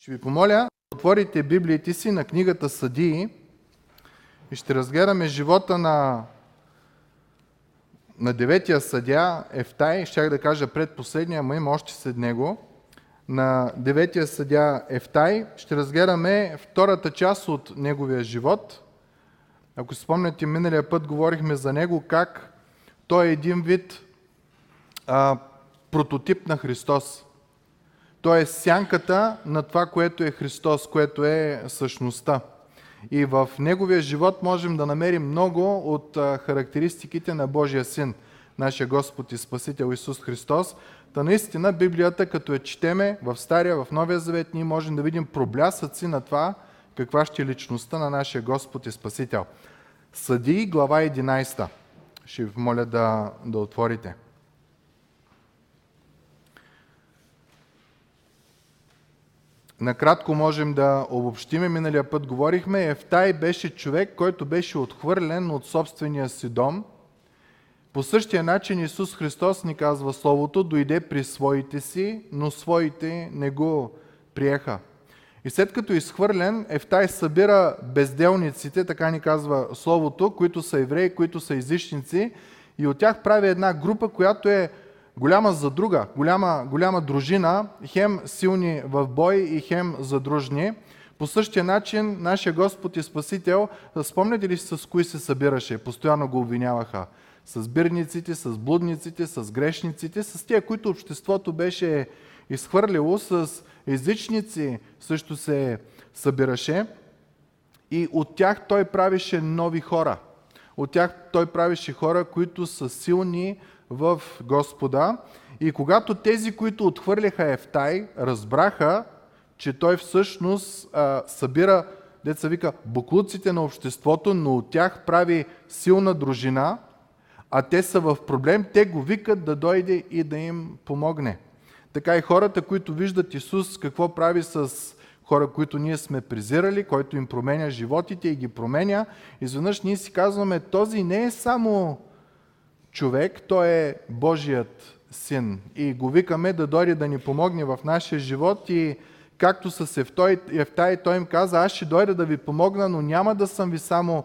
Ще ви помоля отворите Библиите си на книгата Съдии и ще разгледаме живота на, на деветия съдя Ефтай, щях да кажа предпоследния, но има още след него. На деветия съдя Ефтай ще разгледаме втората част от неговия живот. Ако спомняте, миналия път говорихме за него как той е един вид а, прототип на Христос. Той е сянката на това, което е Христос, което е същността. И в неговия живот можем да намерим много от характеристиките на Божия Син, нашия Господ и Спасител Исус Христос. Та наистина Библията, като я четеме в Стария, в Новия Завет, ние можем да видим проблясъци на това, каква ще е личността на нашия Господ и Спасител. Съди глава 11. Ще ви моля да, да отворите. Накратко можем да обобщиме, миналия път говорихме, Ефтай беше човек, който беше отхвърлен от собствения си дом. По същия начин Исус Христос ни казва Словото, дойде при своите си, но своите не го приеха. И след като е изхвърлен, Ефтай събира безделниците, така ни казва Словото, които са евреи, които са езичници, и от тях прави една група, която е голяма задруга, голяма, голяма дружина, хем силни в бой и хем задружни. По същия начин нашия Господ и Спасител, спомняте ли с кои се събираше? Постоянно го обвиняваха. С бирниците, с блудниците, с грешниците, с тия, които обществото беше изхвърлило, с езичници също се събираше. И от тях той правише нови хора. От тях той правише хора, които са силни в Господа. И когато тези, които отхвърляха Ефтай, разбраха, че той всъщност а, събира, деца вика, буклуците на обществото, но от тях прави силна дружина, а те са в проблем, те го викат да дойде и да им помогне. Така и хората, които виждат Исус какво прави с хора, които ние сме презирали, който им променя животите и ги променя, изведнъж ние си казваме, този не е само човек, той е Божият син. И го викаме да дойде да ни помогне в нашия живот и както с Ефтай, той им каза, аз ще дойда да ви помогна, но няма да съм ви само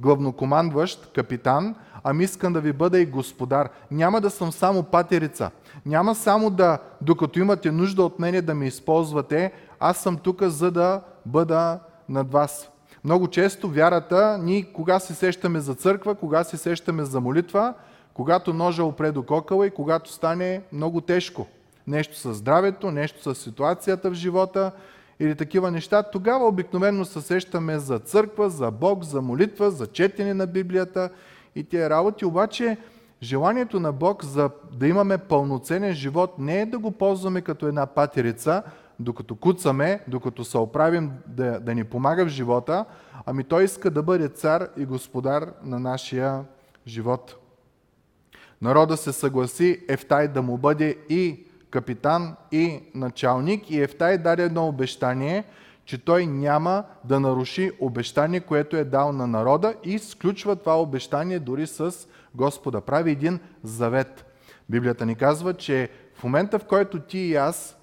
главнокомандващ, капитан, ами искам да ви бъда и господар. Няма да съм само патерица. Няма само да, докато имате нужда от мене да ме използвате, аз съм тук за да бъда над вас. Много често вярата, ние кога се сещаме за църква, кога се сещаме за молитва, когато ножа опре до кокала и когато стане много тежко. Нещо с здравето, нещо с ситуацията в живота или такива неща, тогава обикновено се сещаме за църква, за Бог, за молитва, за четене на Библията и тия работи. Обаче желанието на Бог за да имаме пълноценен живот не е да го ползваме като една патерица, докато куцаме, докато се оправим да, да ни помага в живота, ами Той иска да бъде цар и господар на нашия живот. Народа се съгласи Ефтай да му бъде и капитан, и началник. И Ефтай даде едно обещание, че той няма да наруши обещание, което е дал на народа и сключва това обещание дори с Господа. Прави един завет. Библията ни казва, че в момента, в който ти и аз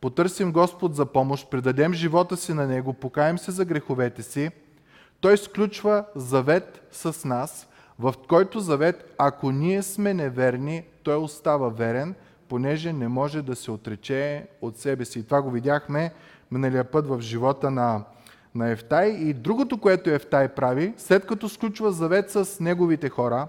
потърсим Господ за помощ, предадем живота си на Него, покаем се за греховете си, Той сключва завет с нас, в който завет, ако ние сме неверни, той остава верен, понеже не може да се отрече от себе си. И това го видяхме миналия път в живота на, на Ефтай. И другото, което Ефтай прави, след като сключва завет с неговите хора,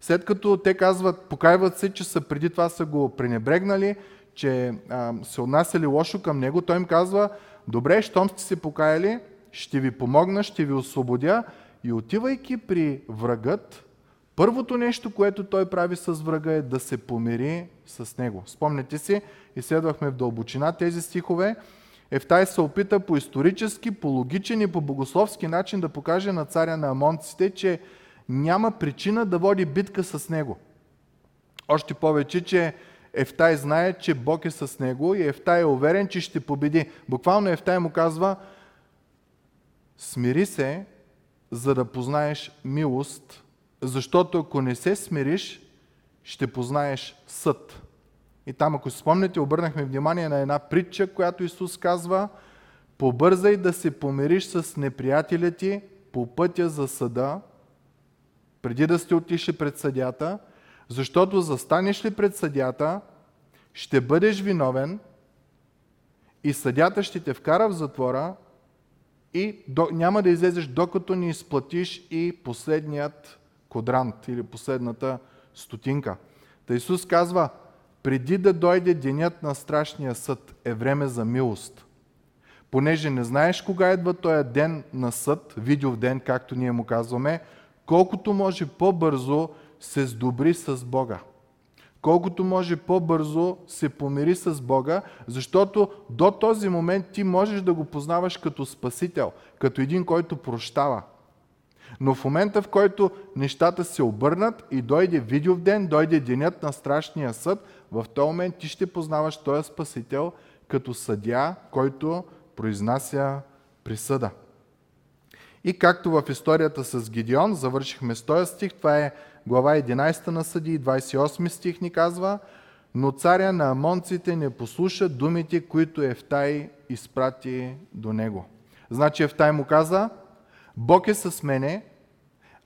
след като те казват, покайват се, че са преди това са го пренебрегнали, че а, се отнасяли лошо към него, той им казва, добре, щом сте се покаяли, ще ви помогна, ще ви освободя, и отивайки при врагът, първото нещо, което той прави с врага е да се помири с него. Спомняте си, изследвахме в дълбочина тези стихове. Ефтай се опита по исторически, по логичен и по богословски начин да покаже на царя на амонците, че няма причина да води битка с него. Още повече, че Ефтай знае, че Бог е с него и Ефтай е уверен, че ще победи. Буквално Ефтай му казва, смири се, за да познаеш милост, защото ако не се смириш, ще познаеш съд. И там, ако си спомняте, обърнахме внимание на една притча, която Исус казва побързай да се помириш с неприятеля ти по пътя за съда, преди да сте отишли пред съдята, защото застанеш ли пред съдята, ще бъдеш виновен и съдята ще те вкара в затвора и до, няма да излезеш докато не изплатиш и последният кодрант или последната стотинка. Та Исус казва, преди да дойде денят на страшния съд е време за милост. Понеже не знаеш кога идва този ден на съд, видео ден, както ние му казваме, колкото може по-бързо се сдобри с Бога. Колкото може по-бързо се помири с Бога, защото до този момент ти можеш да го познаваш като Спасител, като един, който прощава. Но в момента, в който нещата се обърнат и дойде видеов ден, дойде денят на страшния съд, в този момент ти ще познаваш този Спасител като съдя, който произнася присъда. И както в историята с Гидеон, завършихме с този стих, това е глава 11 на Съди, 28 стих ни казва, но царя на амонците не послуша думите, които Ефтай изпрати до него. Значи Ефтай му каза, Бог е с мене,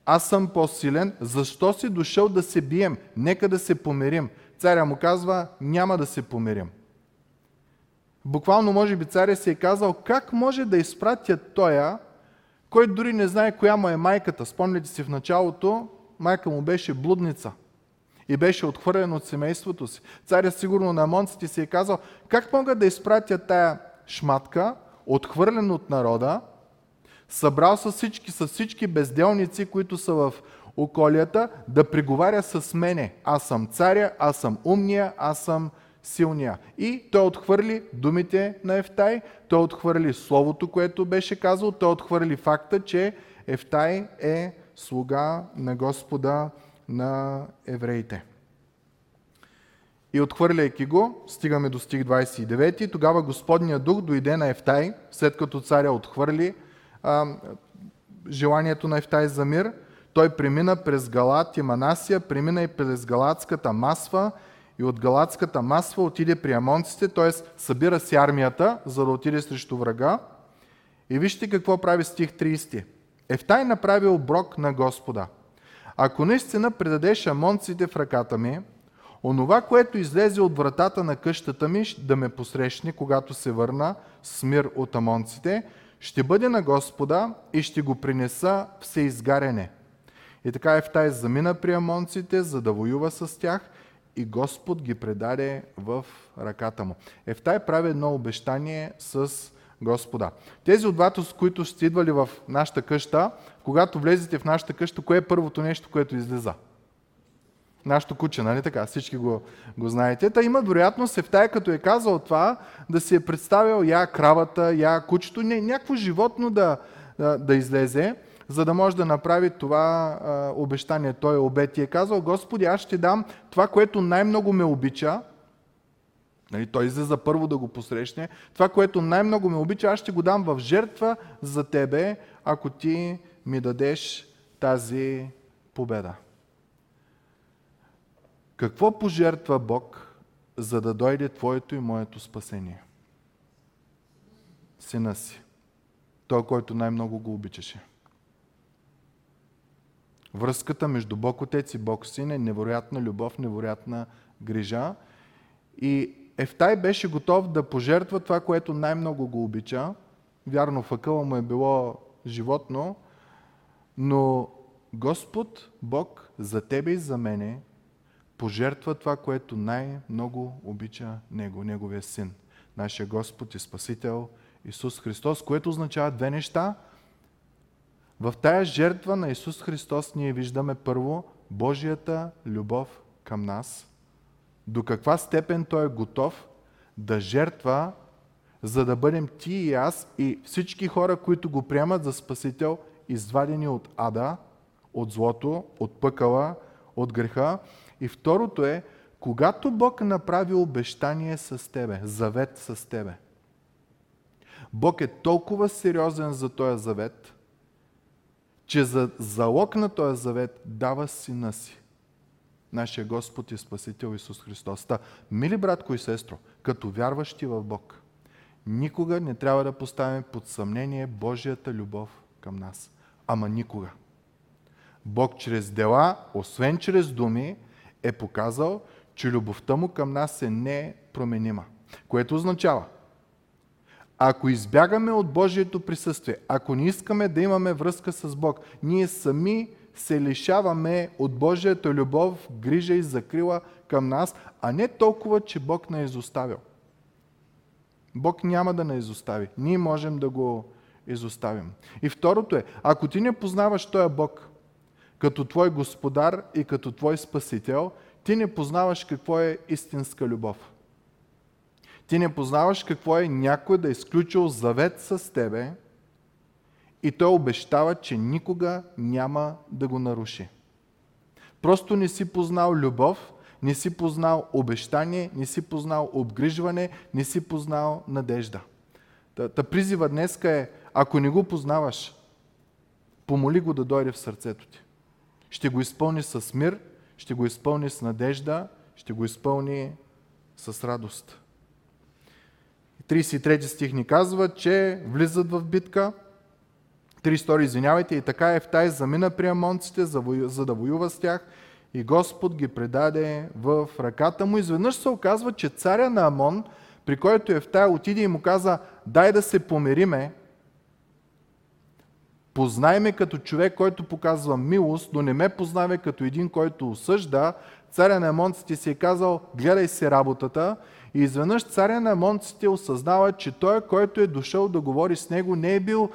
аз съм по-силен, защо си дошъл да се бием? Нека да се помирим. Царя му казва, няма да се помирим. Буквално, може би, царя си е казал, как може да изпратят тоя, който дори не знае коя му е майката. Спомняте си в началото, майка му беше блудница и беше отхвърлен от семейството си. Царя сигурно на монците си е казал, как могат да изпратят тая шматка, отхвърлен от народа, събрал с всички, с всички безделници, които са в околията, да преговаря с мене. Аз съм царя, аз съм умния, аз съм силния. И той отхвърли думите на Ефтай, той отхвърли словото, което беше казал, той отхвърли факта, че Ефтай е слуга на Господа на евреите. И отхвърляйки го, стигаме до стих 29, тогава Господният дух дойде на Ефтай, след като царя отхвърли а, желанието на Ефтай за мир, той премина през Галат и Манасия, премина и през Галатската масва и от Галатската масва отиде при амонците, т.е. събира си армията, за да отиде срещу врага. И вижте какво прави стих 30. Ефтай направи оброк на Господа. Ако наистина предадеш амонците в ръката ми, онова, което излезе от вратата на къщата ми да ме посрещне, когато се върна с мир от амонците, ще бъде на Господа и ще го принеса всеизгаряне. И така Ефтай замина при амонците, за да воюва с тях и Господ ги предаде в ръката му. Ефтай прави едно обещание с Господа. Тези от вас, които сте идвали в нашата къща, когато влезете в нашата къща, кое е първото нещо, което излиза? Нашето куче, нали така? Всички го, го знаете. Та има вероятност Ефтай, като е казал това, да си е представил я кравата, я кучето, не, някакво животно да, да, да излезе, за да може да направи това а, обещание. Той е обет и е казал, Господи, аз ще дам това, което най-много ме обича, Нали, той излиза първо да го посрещне. Това, което най-много ме обича, аз ще го дам в жертва за тебе, ако ти ми дадеш тази победа. Какво пожертва Бог, за да дойде Твоето и моето спасение? Сина си. Той, който най-много го обичаше. Връзката между Бог Отец и Бог Син е невероятна любов, невероятна грижа. И Ефтай беше готов да пожертва това, което най-много го обича. Вярно, факъла му е било животно, но Господ, Бог, за тебе и за мене пожертва това, което най-много обича Него, Неговия Син, нашия Господ и Спасител Исус Христос, което означава две неща. В тая жертва на Исус Христос ние виждаме първо Божията любов към нас – до каква степен той е готов да жертва, за да бъдем ти и аз и всички хора, които го приемат за Спасител, извадени от ада, от злото, от пъкала, от греха. И второто е, когато Бог направи обещание с тебе, завет с тебе, Бог е толкова сериозен за този завет, че за залог на този завет дава сина си нашия Господ и Спасител Исус Христос. Та, мили братко и сестро, като вярващи в Бог, никога не трябва да поставяме под съмнение Божията любов към нас. Ама никога. Бог чрез дела, освен чрез думи, е показал, че любовта му към нас е непроменима. Което означава, ако избягаме от Божието присъствие, ако не искаме да имаме връзка с Бог, ние сами се лишаваме от Божията любов, грижа и закрила към нас, а не толкова, че Бог не е изоставил. Бог няма да не изостави. Ние можем да го изоставим. И второто е, ако ти не познаваш този Бог като твой господар и като твой спасител, ти не познаваш какво е истинска любов. Ти не познаваш какво е някой да е изключил завет с тебе и той обещава, че никога няма да го наруши. Просто не си познал любов, не си познал обещание, не си познал обгрижване, не си познал надежда. Та, та призива днеска е, ако не го познаваш, помоли го да дойде в сърцето ти. Ще го изпълни с мир, ще го изпълни с надежда, ще го изпълни с радост. 33 стих ни казва, че влизат в битка. 32, извинявайте, и така Ефтай замина при амонците, за да воюва с тях и Господ ги предаде в ръката му. Изведнъж се оказва, че царя на Амон, при който Ефтай отиде и му каза, дай да се помириме, познай ме като човек, който показва милост, но не ме познавай като един, който осъжда. Царя на Амонците си е казал, гледай се работата и изведнъж царя на Монците осъзнава, че той, който е дошъл да говори с него, не е бил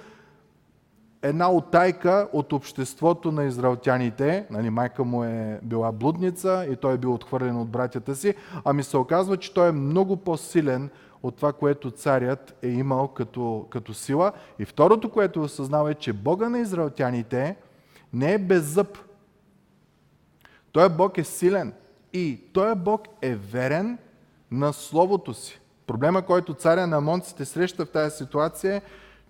една отайка от обществото на израелтяните. Нали, майка му е била блудница и той е бил отхвърлен от братята си. Ами се оказва, че той е много по-силен от това, което царят е имал като, като сила. И второто, което осъзнава е, че Бога на израелтяните не е без зъб. Той Бог е силен. И Той Бог е верен на Словото си. Проблема, който царя на Монците среща в тази ситуация е,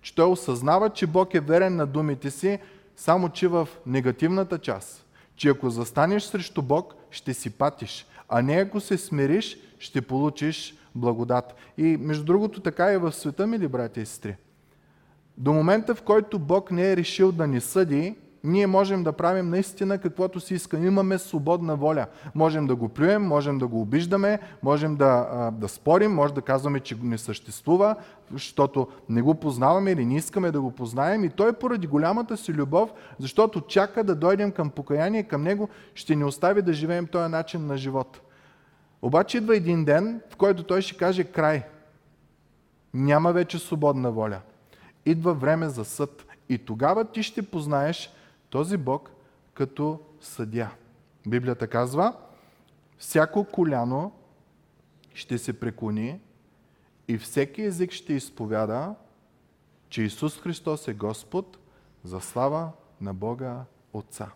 че той осъзнава, че Бог е верен на думите си, само че в негативната част. Че ако застанеш срещу Бог, ще си патиш. А не ако се смириш, ще получиш благодат. И между другото така е в света, мили братя и сестри. До момента, в който Бог не е решил да ни съди, ние можем да правим наистина каквото си искаме. Имаме свободна воля. Можем да го плюем, можем да го обиждаме, можем да, да спорим, може да казваме, че не съществува, защото не го познаваме или не искаме да го познаем. И той поради голямата си любов, защото чака да дойдем към покаяние, към него, ще ни остави да живеем този начин на живот. Обаче идва един ден, в който той ще каже край. Няма вече свободна воля. Идва време за съд. И тогава ти ще познаеш, този Бог като съдя. Библията казва, всяко коляно ще се преклони и всеки език ще изповяда, че Исус Христос е Господ за слава на Бога Отца.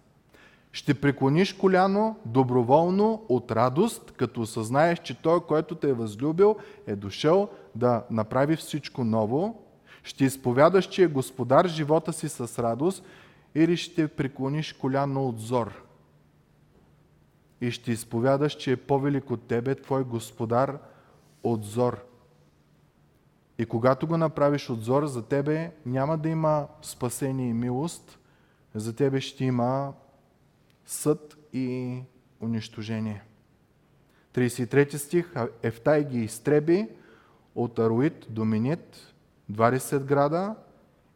Ще преклониш коляно доброволно от радост, като осъзнаеш, че Той, който те е възлюбил, е дошъл да направи всичко ново. Ще изповядаш, че е Господар живота си с радост или ще преклониш коляно от зор и ще изповядаш, че е по-велик от тебе, твой господар от зор. И когато го направиш от зор, за тебе няма да има спасение и милост, за тебе ще има съд и унищожение. 33 стих. Ефтай ги изтреби от Аруит до Минит, 20 града,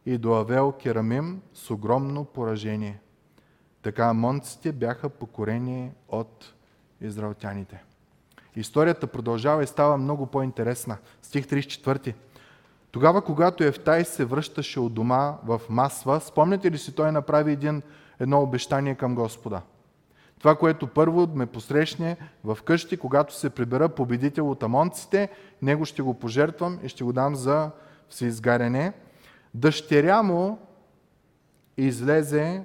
и до Авел Керамим с огромно поражение. Така амонците бяха покорени от израелтяните. Историята продължава и става много по-интересна. Стих 34. Тогава, когато Ефтай се връщаше от дома в Масва, спомняте ли си, той направи един, едно обещание към Господа. Това, което първо ме посрещне в къщи, когато се прибера победител от амонците, него ще го пожертвам и ще го дам за всеизгаряне. Дъщеря му излезе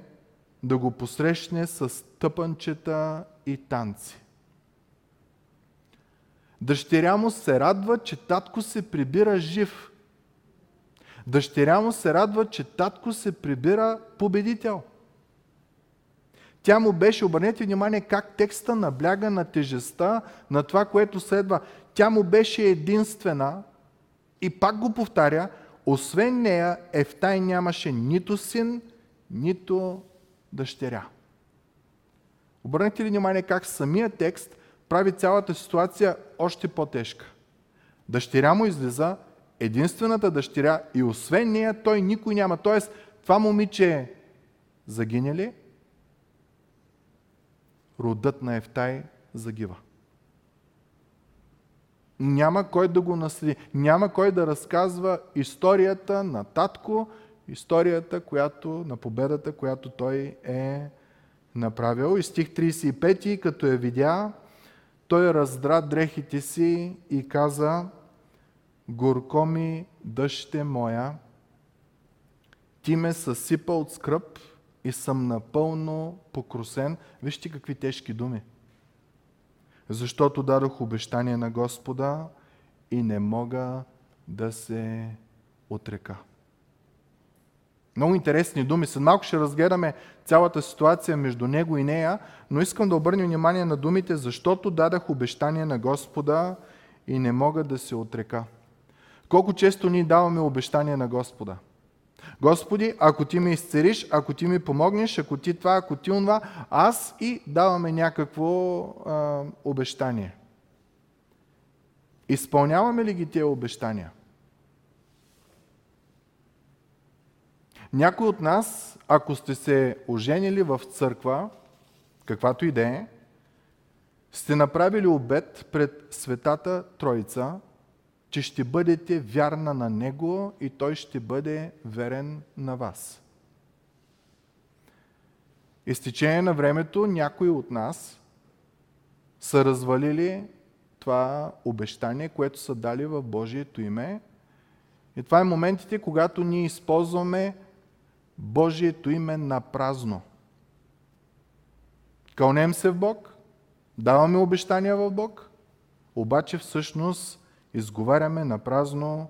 да го посрещне с тъпанчета и танци. Дъщеря му се радва, че татко се прибира жив. Дъщеря му се радва, че татко се прибира победител. Тя му беше, обърнете внимание как текста набляга на тежестта на това, което следва. Тя му беше единствена, И пак го повтаря, освен нея Ефтай нямаше нито син, нито дъщеря. Обърнете ли внимание как самия текст прави цялата ситуация още по-тежка? Дъщеря му излиза, единствената дъщеря и освен нея той никой няма. Тоест, това момиче загине ли? Родът на Ефтай загива. Няма кой да го наследи. Няма кой да разказва историята на татко, историята която, на победата, която той е направил. И стих 35, като я видя, той раздра дрехите си и каза, горко ми, дъще моя, ти ме съсипа от скръп и съм напълно покрусен. Вижте какви тежки думи. Защото дадох обещание на Господа и не мога да се отрека. Много интересни думи. След малко ще разгледаме цялата ситуация между него и нея, но искам да обърнем внимание на думите, защото дадах обещание на Господа и не мога да се отрека. Колко често ние даваме обещание на Господа? Господи, ако ти ме изцериш, ако ти ми помогнеш, ако ти това, ако ти онова, аз и даваме някакво а, обещание. Изпълняваме ли ги тези обещания? Някой от нас, ако сте се оженили в църква, каквато и да е, сте направили обед пред Светата Троица, че ще бъдете вярна на Него и Той ще бъде верен на вас. И течение на времето някои от нас са развалили това обещание, което са дали в Божието име. И това е моментите, когато ние използваме Божието име на празно. Кълнем се в Бог, даваме обещания в Бог, обаче всъщност изговаряме на празно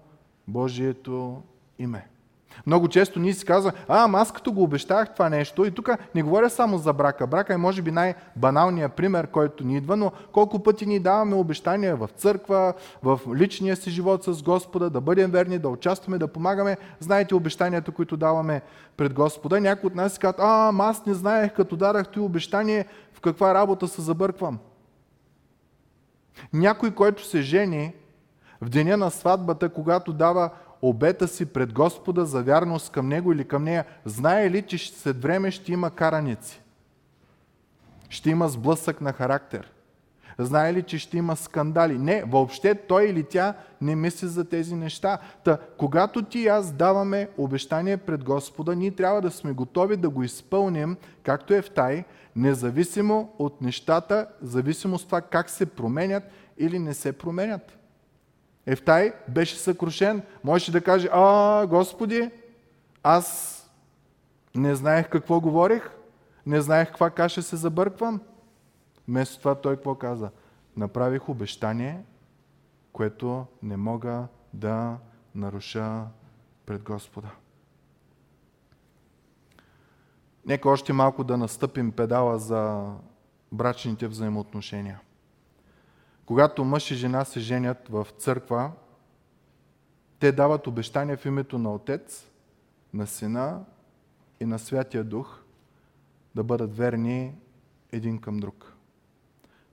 Божието име. Много често ние си казваме, а, ама аз като го обещах това нещо, и тук не говоря само за брака. Брака е може би най-баналният пример, който ни идва, но колко пъти ни даваме обещания в църква, в личния си живот с Господа, да бъдем верни, да участваме, да помагаме. Знаете обещанията, които даваме пред Господа. Някои от нас си казват, а, ама аз не знаех, като дарах ти обещание, в каква работа се забърквам. Някой, който се жени, в деня на сватбата, когато дава обета си пред Господа за вярност към Него или към нея, знае ли, че след време ще има караници? Ще има сблъсък на характер? Знае ли, че ще има скандали? Не, въобще той или тя не мисли за тези неща. Та, когато ти и аз даваме обещание пред Господа, ние трябва да сме готови да го изпълним, както е в тай, независимо от нещата, зависимо от това как се променят или не се променят. Ефтай беше съкрушен. Можеше да каже, а, Господи, аз не знаех какво говорих, не знаех каква каша се забърквам. Вместо това той какво каза? Направих обещание, което не мога да наруша пред Господа. Нека още малко да настъпим педала за брачните взаимоотношения. Когато мъж и жена се женят в църква, те дават обещания в името на Отец, на Сина и на Святия Дух да бъдат верни един към друг.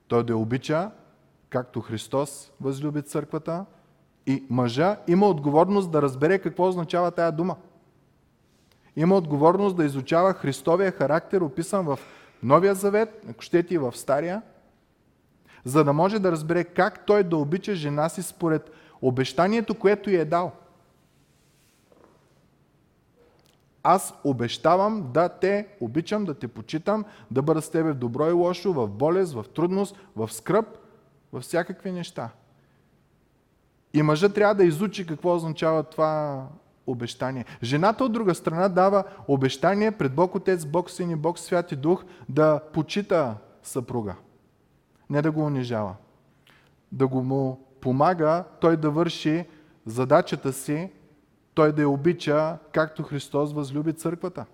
Той да обича, както Христос възлюби църквата, и мъжа има отговорност да разбере какво означава тая дума. Има отговорност да изучава Христовия характер, описан в Новия Завет, ако щете и в Стария, за да може да разбере как той да обича жена си според обещанието, което й е дал. Аз обещавам да те обичам, да те почитам, да бъда с тебе в добро и лошо, в болест, в трудност, в скръп, във всякакви неща. И мъжът трябва да изучи какво означава това обещание. Жената от друга страна дава обещание пред Бог Отец, Бог Син и Бог Святи Дух да почита съпруга не да го унижава. Да го му помага той да върши задачата си, той да я обича, както Христос възлюби църквата.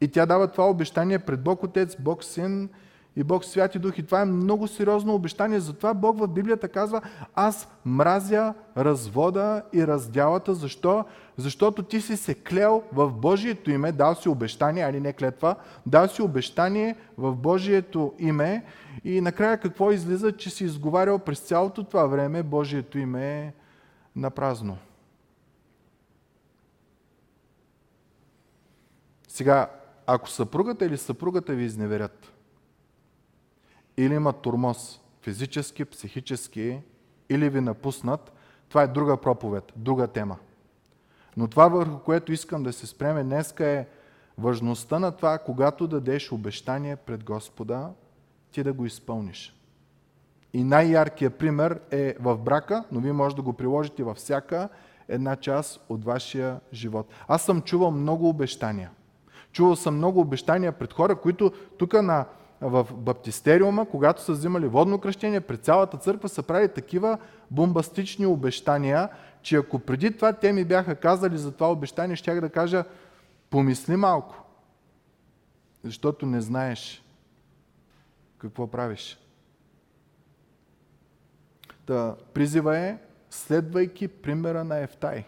И тя дава това обещание пред Бог Отец, Бог Син и Бог святи дух. И това е много сериозно обещание. Затова Бог в Библията казва, аз мразя развода и раздялата. Защо? Защото ти си се клел в Божието име, дал си обещание, али не клетва, дал си обещание в Божието име и накрая какво излиза, че си изговарял през цялото това време Божието име на празно. Сега, ако съпругата или съпругата ви изневерят, или имат турмоз, физически, психически, или ви напуснат, това е друга проповед, друга тема. Но това, върху което искам да се спреме днеска е важността на това, когато дадеш обещание пред Господа, ти да го изпълниш. И най-яркият пример е в брака, но вие може да го приложите във всяка една част от вашия живот. Аз съм чувал много обещания. Чувал съм много обещания пред хора, които тук на, в баптистериума, когато са взимали водно кръщение, пред цялата църква са правили такива бомбастични обещания, че ако преди това те ми бяха казали за това обещание, щях да кажа, помисли малко, защото не знаеш какво правиш. Та, призива е, следвайки примера на Ефтай.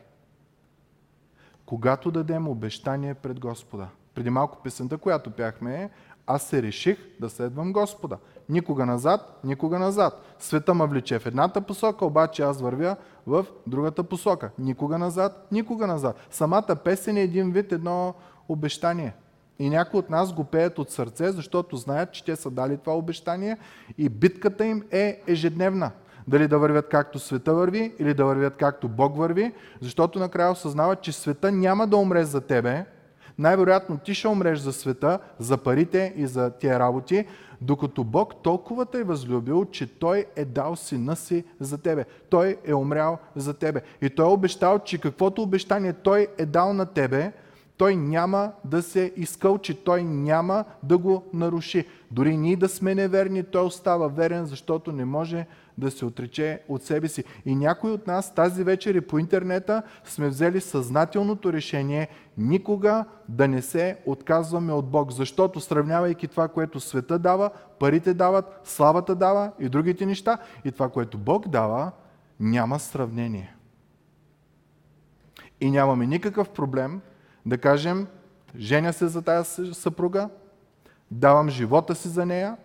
Когато дадем обещание пред Господа. Преди малко песента, която пяхме е аз се реших да следвам Господа. Никога назад, никога назад. Света ме влече в едната посока, обаче аз вървя в другата посока. Никога назад, никога назад. Самата песен е един вид едно обещание. И някои от нас го пеят от сърце, защото знаят, че те са дали това обещание и битката им е ежедневна. Дали да вървят както света върви или да вървят както Бог върви, защото накрая осъзнават, че света няма да умре за тебе, най-вероятно ти ще умреш за света, за парите и за тия работи, докато Бог толкова те е възлюбил, че Той е дал сина си за тебе. Той е умрял за тебе. И Той е обещал, че каквото обещание Той е дал на тебе, той няма да се изкълчи, той няма да го наруши. Дори ние да сме неверни, той остава верен, защото не може да се отрече от себе си. И някой от нас тази вечер и по интернета сме взели съзнателното решение никога да не се отказваме от Бог, защото сравнявайки това, което света дава, парите дават, славата дава и другите неща, и това, което Бог дава, няма сравнение. И нямаме никакъв проблем да кажем, женя се за тази съпруга, давам живота си за нея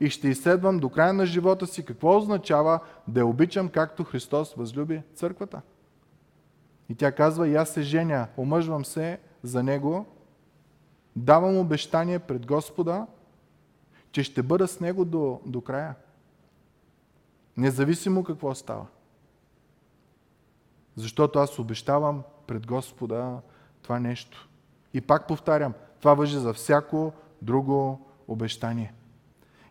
и ще изследвам до края на живота си какво означава да я обичам както Христос възлюби църквата. И тя казва, и аз се женя, омъжвам се за Него, давам обещание пред Господа, че ще бъда с Него до, до края. Независимо какво става. Защото аз обещавам пред Господа това нещо. И пак повтарям, това въжи за всяко друго обещание.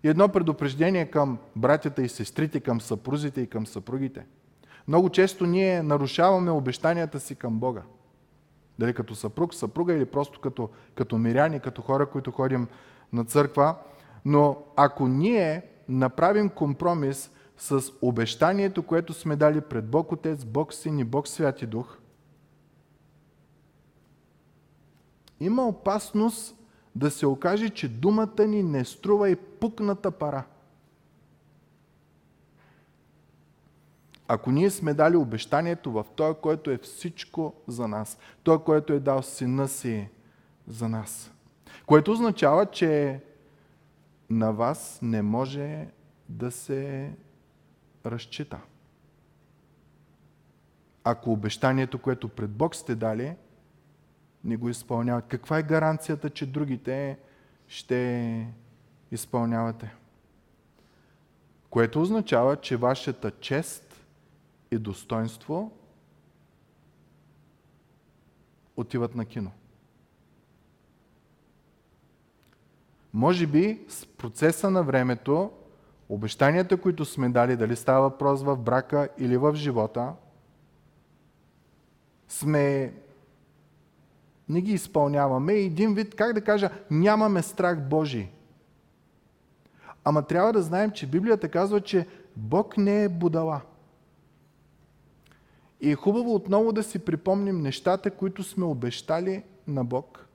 И едно предупреждение към братята и сестрите, към съпрузите и към съпругите. Много често ние нарушаваме обещанията си към Бога. Дали като съпруг, съпруга или просто като, като миряни, като хора, които ходим на църква. Но ако ние направим компромис с обещанието, което сме дали пред Бог Отец, Бог Син и Бог Святи Дух, има опасност да се окаже, че думата ни не струва и пукната пара. Ако ние сме дали обещанието в Той, който е всичко за нас, Той, който е дал сина си за нас, което означава, че на вас не може да се разчита. Ако обещанието, което пред Бог сте дали, не го изпълняват. Каква е гаранцията, че другите ще изпълнявате? Което означава, че вашата чест и достоинство отиват на кино. Може би с процеса на времето, обещанията, които сме дали, дали става въпрос в брака или в живота, сме не ги изпълняваме и един вид, как да кажа, нямаме страх Божий. Ама трябва да знаем, че Библията казва, че Бог не е будала. И е хубаво отново да си припомним нещата, които сме обещали на Бог.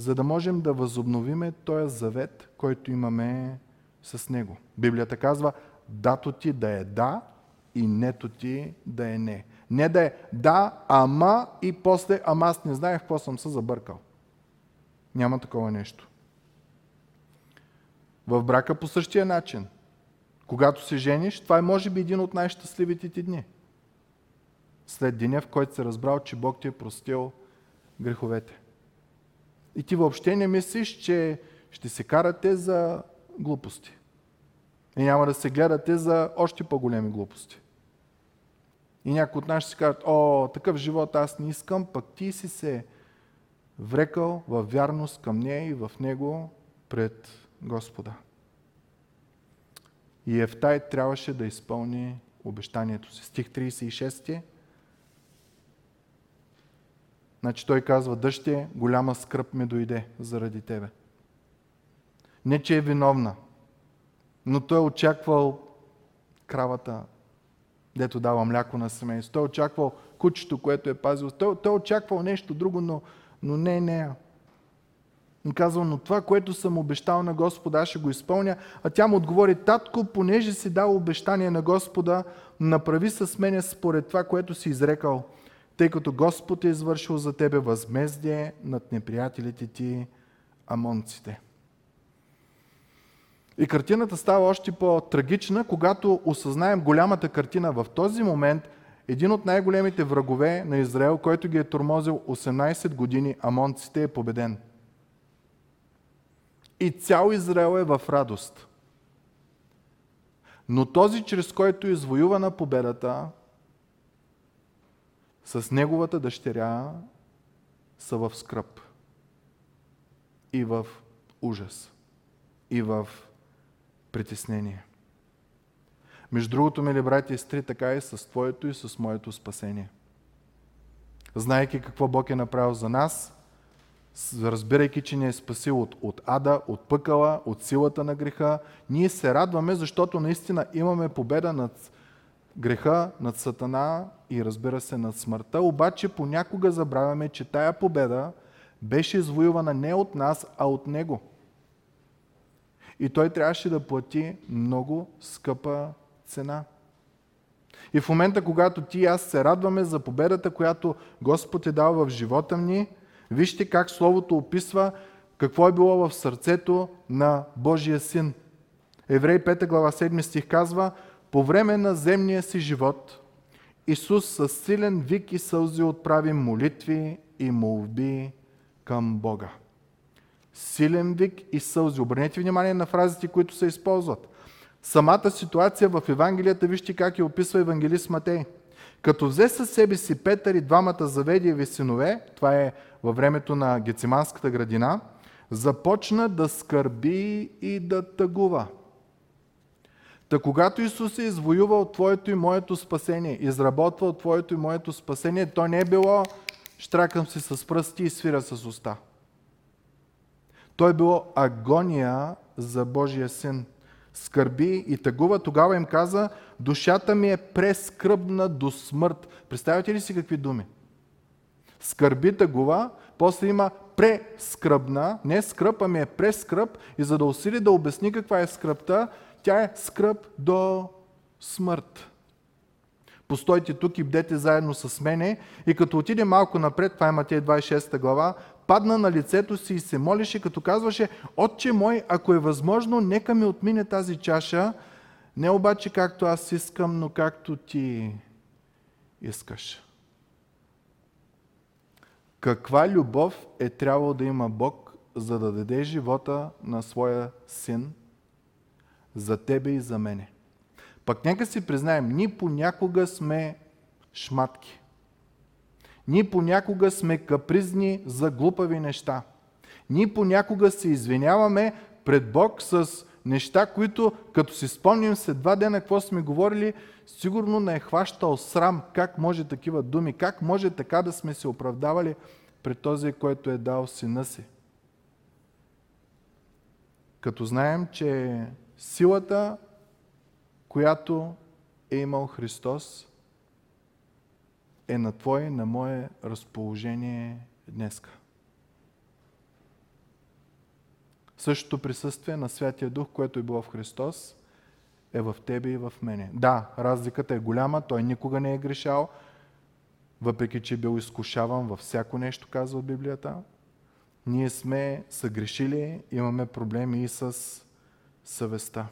за да можем да възобновиме този завет, който имаме с Него. Библията казва, дато ти да е да и нето ти да е не. Не да е да, ама и после, ама аз не знаех какво съм се забъркал. Няма такова нещо. В брака по същия начин. Когато се жениш, това е може би един от най-щастливите ти дни. След деня, в който се разбрал, че Бог ти е простил греховете. И ти въобще не мислиш, че ще се карате за глупости. И няма да се гледате за още по-големи глупости. И някои от нас ще си кажат, о, такъв живот аз не искам, пък ти си се врекал в вярност към нея и в него пред Господа. И Ефтай трябваше да изпълни обещанието си. Стих 36. Значи той казва, дъще, голяма скръп ми дойде заради тебе. Не, че е виновна, но той е очаквал кравата, дето дава мляко на семейство. Той е очаквал кучето, което е пазил. Той, той е очаквал нещо друго, но, но не нея. И казва, но това, което съм обещал на Господа, аз ще го изпълня. А тя му отговори, татко, понеже си дал обещание на Господа, направи с мене според това, което си изрекал, тъй като Господ е извършил за тебе възмездие над неприятелите ти, амонците. И картината става още по-трагична, когато осъзнаем голямата картина. В този момент един от най-големите врагове на Израел, който ги е тормозил 18 години, амонците, е победен – и цял Израел е в радост. Но този, чрез който е извоювана победата, с неговата дъщеря са в скръп и в ужас и в притеснение. Между другото, мили братя и сестри, така и с твоето и с моето спасение. Знайки какво Бог е направил за нас, разбирайки, че ни е спасил от, от ада, от пъкала, от силата на греха, ние се радваме, защото наистина имаме победа над греха, над сатана и разбира се над смъртта. Обаче понякога забравяме, че тая победа беше извоювана не от нас, а от него. И той трябваше да плати много скъпа цена. И в момента, когато ти и аз се радваме за победата, която Господ е дал в живота ни, Вижте как Словото описва какво е било в сърцето на Божия син. Еврей 5 глава 7 стих казва, по време на земния си живот Исус със силен вик и сълзи отправи молитви и молби към Бога. Силен вик и сълзи. Обърнете внимание на фразите, които се използват. Самата ситуация в Евангелията, вижте как я описва евангелист Матей. Като взе със себе си Петър и двамата заведиеви синове, това е във времето на Гециманската градина, започна да скърби и да тъгува. Та когато Исус е извоювал Твоето и моето спасение, изработвал Твоето и моето спасение, то не е било штракам си с пръсти и свира с уста. То е било агония за Божия син. Скърби и тъгува. Тогава им каза, душата ми е прескръбна до смърт. Представяте ли си какви думи? Скърби тъгува, после има прескръбна, не скръп, ами е прескръп и за да усили да обясни каква е скръпта, тя е скръп до смърт. Постойте тук и бдете заедно с мене и като отиде малко напред, това е Матей 26 глава, падна на лицето си и се молеше, като казваше, Отче мой, ако е възможно, нека ми отмине тази чаша, не обаче както аз искам, но както ти искаш. Каква любов е трябвало да има Бог, за да даде живота на своя син за тебе и за мене? Пък нека си признаем, ние понякога сме шматки. Ние понякога сме капризни за глупави неща. Ние понякога се извиняваме пред Бог с неща, които като си спомним след два дена какво сме говорили, сигурно не е хващал срам как може такива думи, как може така да сме се оправдавали пред този, който е дал сина си. Като знаем, че силата, която е имал Христос, е на Твое, на мое разположение днеска. Същото присъствие на Святия Дух, което е било в Христос, е в тебе и в мене. Да, разликата е голяма, той никога не е грешал, въпреки че е бил изкушаван във всяко нещо, казва Библията. Ние сме съгрешили, имаме проблеми и с съвестта.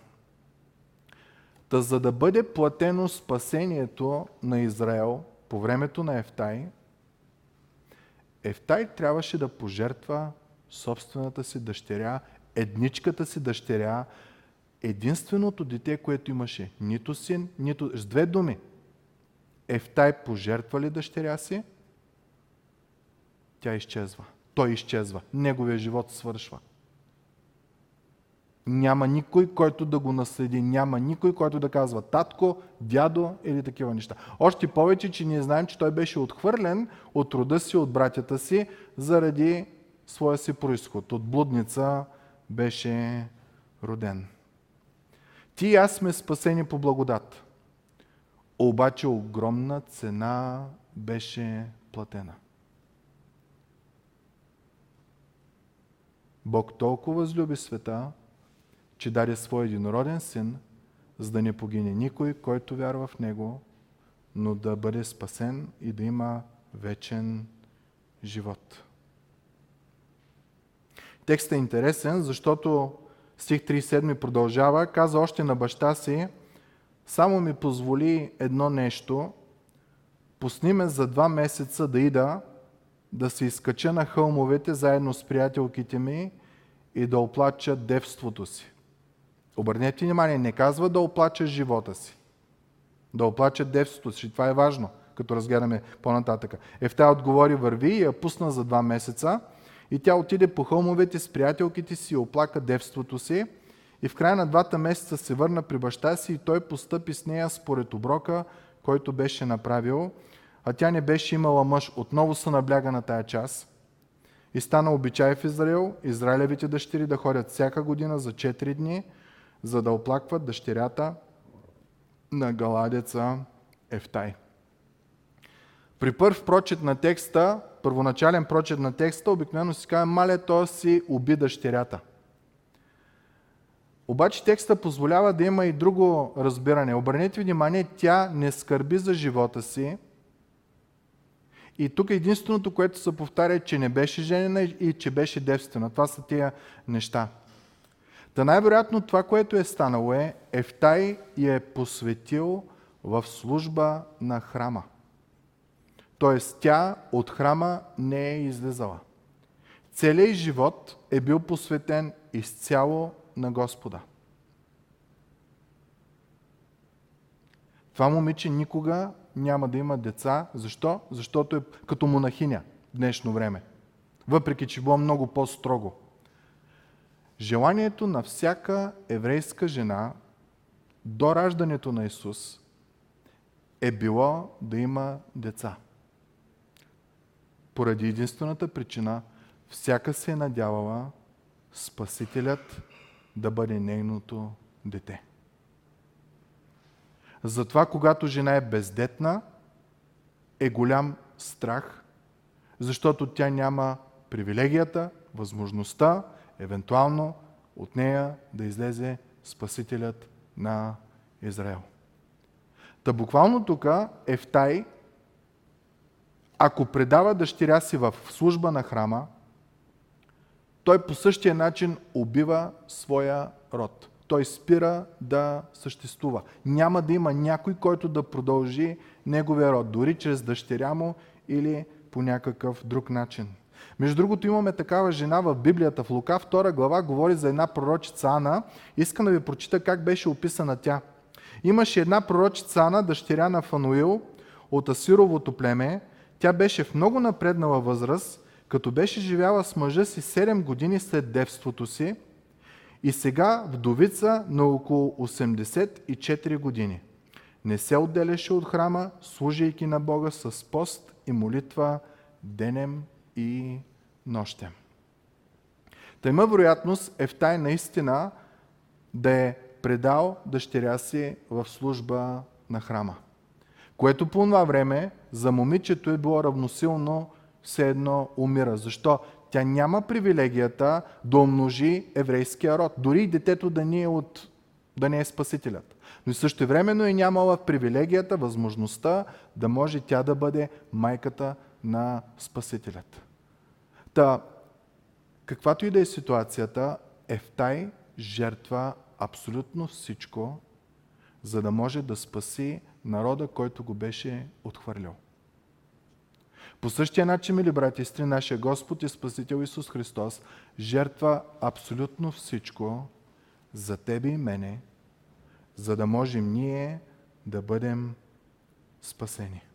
Та за да бъде платено спасението на Израел по времето на Ефтай, Ефтай трябваше да пожертва собствената си дъщеря, едничката си дъщеря, единственото дете, което имаше. Нито син, нито... С две думи. Ефтай пожертва ли дъщеря си? Тя изчезва. Той изчезва. Неговия живот свършва. Няма никой, който да го наследи. Няма никой, който да казва татко, дядо или такива неща. Още повече, че ние знаем, че той беше отхвърлен от рода си, от братята си, заради своя си происход. От блудница беше роден. Ти и аз сме спасени по благодат. Обаче огромна цена беше платена. Бог толкова възлюби света, че даде свой единороден син, за да не погине никой, който вярва в него, но да бъде спасен и да има вечен живот. Текстът е интересен, защото стих 37 продължава, каза още на баща си, само ми позволи едно нещо, пусни ме за два месеца да ида, да се изкача на хълмовете заедно с приятелките ми и да оплача девството си. Обърнете внимание, не казва да оплача живота си. Да оплача девството си. Това е важно, като разгледаме по-нататъка. Ефта отговори, върви и я пусна за два месеца. И тя отиде по хълмовете с приятелките си и оплака девството си. И в края на двата месеца се върна при баща си и той постъпи с нея според оброка, който беше направил. А тя не беше имала мъж. Отново се набляга на тая част. И стана обичай в Израил, израилевите дъщери да ходят всяка година за 4 дни – за да оплакват дъщерята на галадеца Ефтай. При първ прочет на текста, първоначален прочет на текста, обикновено си казва, мале, то си уби дъщерята. Обаче текста позволява да има и друго разбиране. Обърнете внимание, тя не скърби за живота си. И тук единственото, което се повтаря е, че не беше женена и че беше девствена. Това са тия неща. Та най-вероятно това, което е станало е, Ефтай я е посветил в служба на храма. Тоест тя от храма не е излезала. Целият живот е бил посветен изцяло на Господа. Това момиче никога няма да има деца. Защо? Защото е като монахиня в днешно време. Въпреки, че било много по-строго. Желанието на всяка еврейска жена до раждането на Исус е било да има деца. Поради единствената причина, всяка се е надявала Спасителят да бъде нейното дете. Затова, когато жена е бездетна, е голям страх, защото тя няма привилегията, възможността евентуално от нея да излезе Спасителят на Израел. Та буквално тук Ефтай, ако предава дъщеря си в служба на храма, той по същия начин убива своя род. Той спира да съществува. Няма да има някой, който да продължи неговия род, дори чрез дъщеря му или по някакъв друг начин. Между другото имаме такава жена в Библията, в Лука 2 глава, говори за една пророчица Ана. Искам да ви прочита как беше описана тя. Имаше една пророчица Ана, дъщеря на Фануил от Асировото племе. Тя беше в много напреднала възраст, като беше живяла с мъжа си 7 години след девството си и сега вдовица на около 84 години. Не се отделяше от храма, служейки на Бога с пост и молитва денем и нощем. Та има вероятност Ефтай наистина да е предал дъщеря си в служба на храма. Което по това време за момичето е било равносилно все едно умира. Защо? тя няма привилегията да умножи еврейския род. Дори и детето да не е, от, да не е спасителят. Но и също времено е нямала привилегията, възможността да може тя да бъде майката на Спасителят. Та, каквато и да е ситуацията, Ефтай жертва абсолютно всичко, за да може да спаси народа, който го беше отхвърлял. По същия начин, мили брати и сестри, нашия Господ и Спасител Исус Христос жертва абсолютно всичко за тебе и мене, за да можем ние да бъдем спасени.